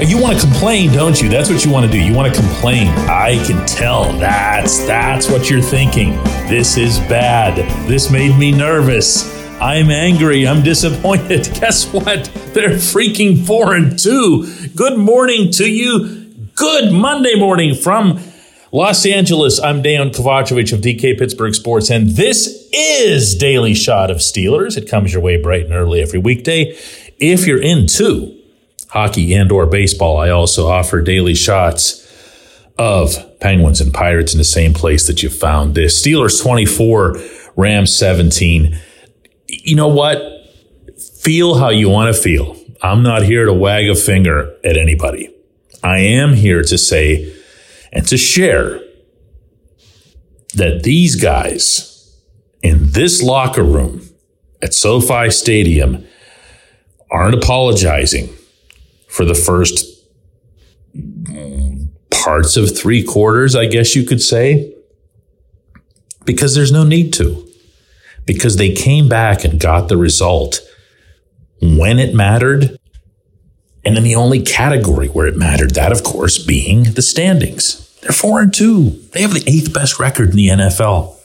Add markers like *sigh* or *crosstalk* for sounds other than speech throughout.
You want to complain, don't you? That's what you want to do. You want to complain. I can tell. That's that's what you're thinking. This is bad. This made me nervous. I'm angry. I'm disappointed. *laughs* Guess what? They're freaking four and two. Good morning to you. Good Monday morning from Los Angeles. I'm Dejan Kovacevic of DK Pittsburgh Sports, and this is Daily Shot of Steelers. It comes your way bright and early every weekday. If you're in into hockey and or baseball, I also offer daily shots of Penguins and Pirates in the same place that you found this. Steelers 24, Rams 17. You know what? Feel how you want to feel. I'm not here to wag a finger at anybody. I am here to say and to share that these guys in this locker room at SoFi Stadium aren't apologizing for the first mm, parts of three quarters, I guess you could say, because there's no need to. Because they came back and got the result when it mattered. And in the only category where it mattered, that of course being the standings. They're four and two. They have the eighth best record in the NFL.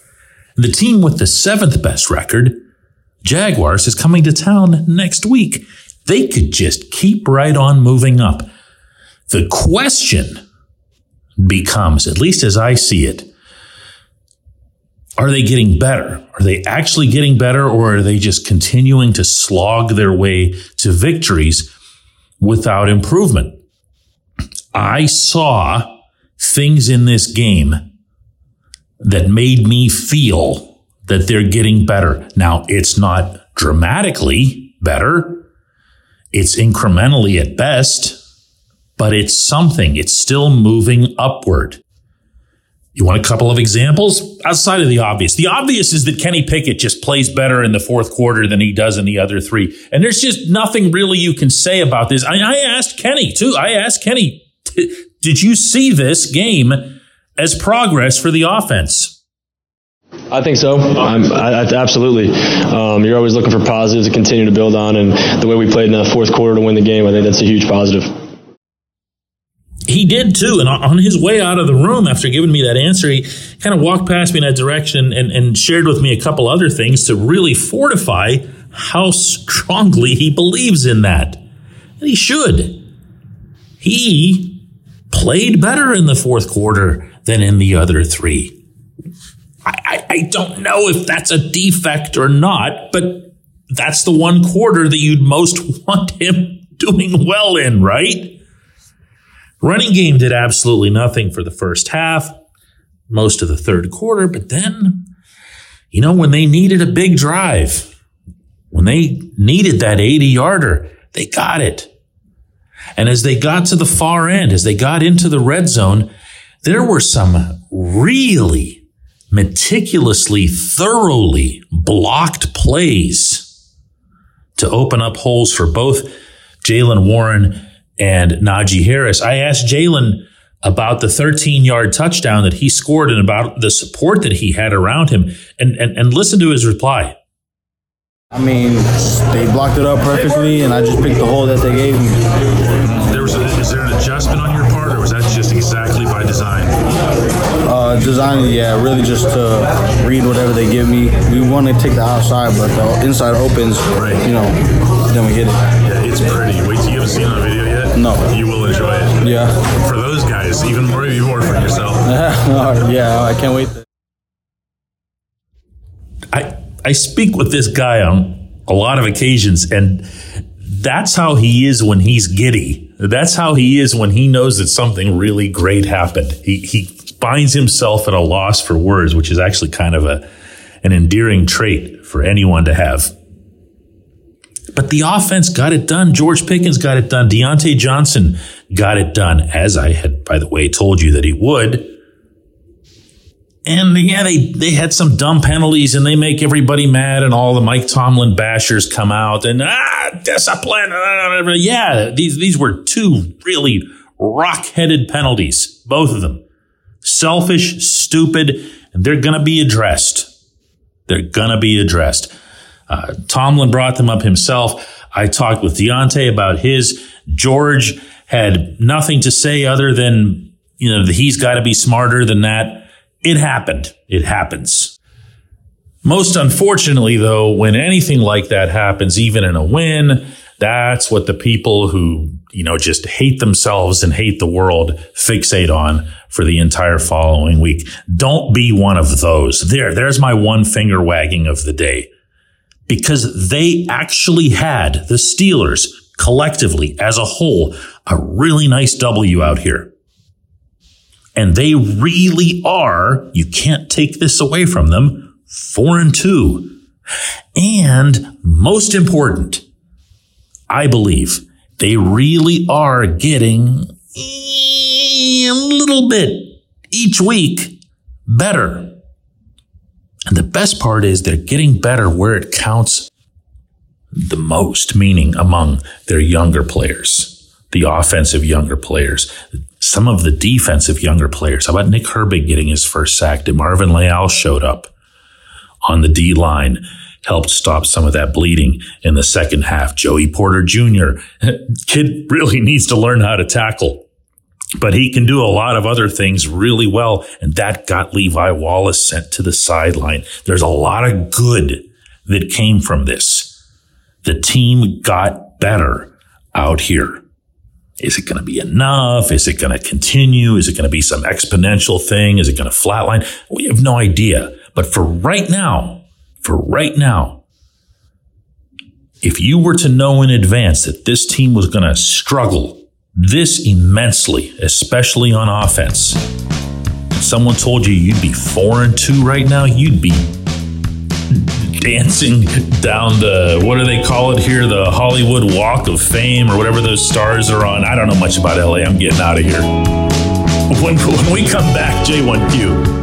The team with the seventh best record, Jaguars, is coming to town next week. They could just keep right on moving up. The question becomes, at least as I see it, are they getting better? Are they actually getting better or are they just continuing to slog their way to victories without improvement? I saw things in this game that made me feel that they're getting better. Now, it's not dramatically better. It's incrementally at best, but it's something. It's still moving upward. You want a couple of examples outside of the obvious? The obvious is that Kenny Pickett just plays better in the fourth quarter than he does in the other three. And there's just nothing really you can say about this. I, I asked Kenny too. I asked Kenny, did you see this game as progress for the offense? I think so. I, absolutely. Um, you're always looking for positives to continue to build on, and the way we played in the fourth quarter to win the game, I think that's a huge positive. He did too, and on his way out of the room after giving me that answer, he kind of walked past me in that direction and, and shared with me a couple other things to really fortify how strongly he believes in that. And he should. He played better in the fourth quarter than in the other three. I, I don't know if that's a defect or not, but that's the one quarter that you'd most *laughs* want him doing well in, right? Running game did absolutely nothing for the first half, most of the third quarter, but then, you know, when they needed a big drive, when they needed that 80 yarder, they got it. And as they got to the far end, as they got into the red zone, there were some really meticulously, thoroughly blocked plays to open up holes for both Jaylen Warren and Najee Harris. I asked Jalen about the 13 yard touchdown that he scored and about the support that he had around him and, and, and listen to his reply. I mean, they blocked it up perfectly, and I just picked the hole that they gave me. There was a, is there an adjustment on your part, or was that just exactly by design? Uh, design, yeah, really just to read whatever they give me. We want to take the outside, but the inside opens, right. you know, then we hit it. Yeah, it's pretty. Wait till you haven't seen the video yet. No. You will enjoy it. Yeah. For those guys, even more, even more for yourself. *laughs* yeah, I can't wait. I I speak with this guy on a lot of occasions, and that's how he is when he's giddy. That's how he is when he knows that something really great happened. He he finds himself at a loss for words, which is actually kind of a an endearing trait for anyone to have. But the offense got it done. George Pickens got it done. Diontae Johnson got it done, as I had, by the way, told you that he would. And yeah, they, they had some dumb penalties and they make everybody mad and all the Mike Tomlin bashers come out and ah, discipline. Yeah, these, these were two really rock headed penalties, both of them. Selfish, stupid, and they're going to be addressed. They're going to be addressed. Uh, Tomlin brought them up himself. I talked with Diontae about his. George had nothing to say other than, you know, he's got to be smarter than that. It happened. It happens. Most unfortunately, though, when anything like that happens, even in a win, that's what the people who, you know, just hate themselves and hate the world fixate on for the entire following week. Don't be one of those. There, there's my one finger wagging of the day because they actually had the Steelers collectively as a whole a really nice W out here. And they really are, you can't take this away from them, four and two. And most important, I believe they really are getting a little bit each week better. And the best part is they're getting better where it counts the most, meaning among their younger players, the offensive younger players, some of the defensive younger players. How about Nick Herbig getting his first sack? DeMarvin Leal showed up on the D line, helped stop some of that bleeding in the second half. Joey Porter Jr. *laughs* Kid really needs to learn how to tackle but he can do a lot of other things really well. And that got Levi Wallace sent to the sideline. There's a lot of good that came from this. The team got better out here. Is it going to be enough? Is it going to continue? Is it going to be some exponential thing? Is it going to flatline? We have no idea. But for right now, for right now, if you were to know in advance that this team was going to struggle this immensely, especially on offense. Someone told you you'd be four and two right now, you'd be dancing down the what do they call it here? The hollywood walk of fame or whatever those stars are on. I don't know much about la i'm getting out of here. When, when we come back j1q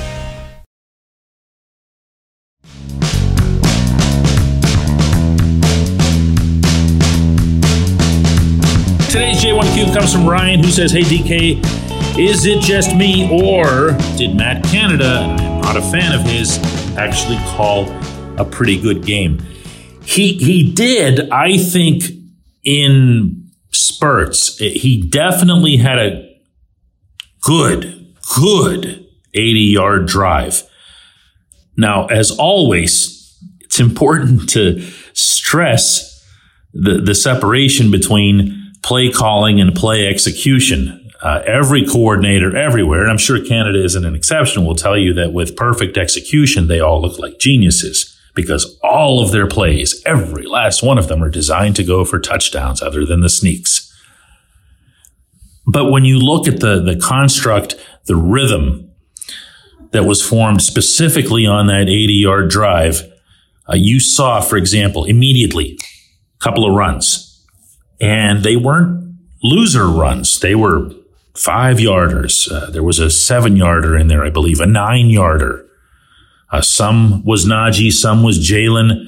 Today's J1Q comes from Ryan, who says, Hey DK, is it just me, or did Matt Canada, I'm not a fan of his, actually call a pretty good game? He, he did, I think, in spurts. He definitely had a good, good 80 yard drive. Now, as always, it's important to stress the, the separation between play calling and play execution. Uh, every coordinator everywhere, and I'm sure Canada isn't an exception, will tell you that with perfect execution, they all look like geniuses because all of their plays, every last one of them, are designed to go for touchdowns other than the sneaks. But when you look at the, the construct, the rhythm that was formed specifically on that 80 yard drive, uh, you saw, for example, immediately a couple of runs and they weren't loser runs. They were five yarders. Uh, there was a seven yarder in there, I believe, a nine yarder. Uh, some was Najee, some was Jaylen.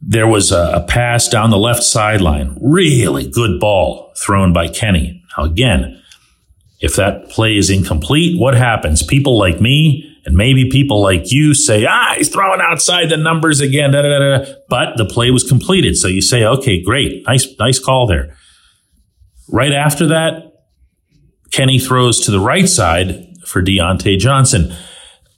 There was a, a, pass down the left sideline. Really good ball thrown by Kenny. Now, again, if that play is incomplete, what happens? People like me and maybe people like you say, ah, he's throwing outside the numbers again. Da, da, da, but the play was completed. So you say, okay, great. Nice, nice call there. Right after that, Kenny throws to the right side for Diontae Johnson.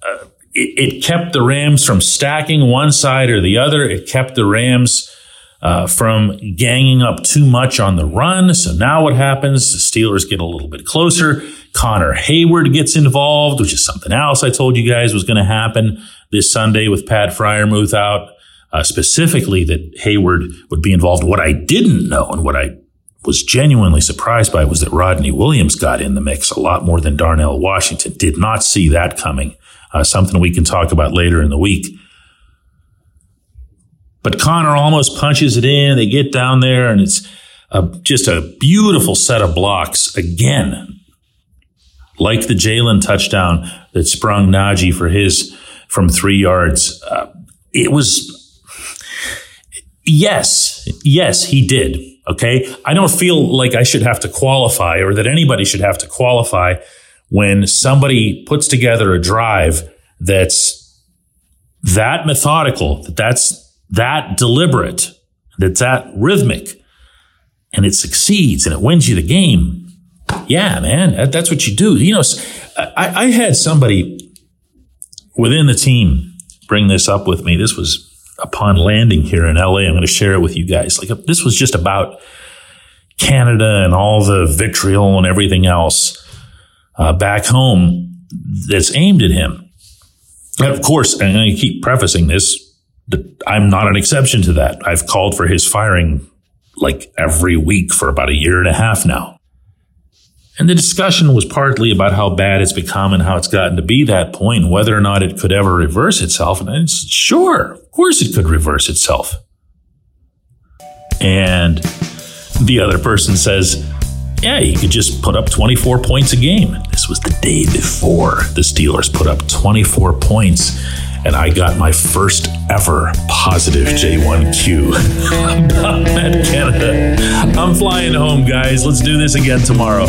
Uh, it, it, kept the Rams from stacking one side or the other. It kept the Rams uh, from ganging up too much on the run. So now what happens? The Steelers get a little bit closer. Connor Heyward gets involved, which is something else I told you guys was going to happen this Sunday with Pat Freiermuth out uh, specifically that Hayward would be involved. What I didn't know and what I was genuinely surprised by was that Rodney Williams got in the mix a lot more than Darnell Washington. Did not see that coming. Uh, something we can talk about later in the week. But Connor almost punches it in. They get down there, and it's a, just a beautiful set of blocks again, like the Jaylen touchdown that sprung Najee for his from three yards. Uh, it was yes, yes, he did. Okay. I don't feel like I should have to qualify or that anybody should have to qualify when somebody puts together a drive that's that methodical, that that's that deliberate, that's that rhythmic, and it succeeds and it wins you the game. Yeah, man, that, that's what you do. You know, I, I had somebody within the team bring this up with me. This was upon landing here in LA. I'm going to share it with you guys. Like this was just about Canada and all the vitriol and everything else uh, back home that's aimed at him. And of course, and I keep prefacing this, I'm not an exception to that. I've called for his firing like every week for about a year and a half now. And the discussion was partly about how bad it's become and how it's gotten to be that point, whether or not it could ever reverse itself. And it's sure, of course it could reverse itself. And the other person says, yeah, you could just put up 24 points a game. This was the day before the Steelers put up 24 points and I got my first ever positive J1Q *laughs* about Matt Canada. I'm flying home, guys. Let's do this again tomorrow.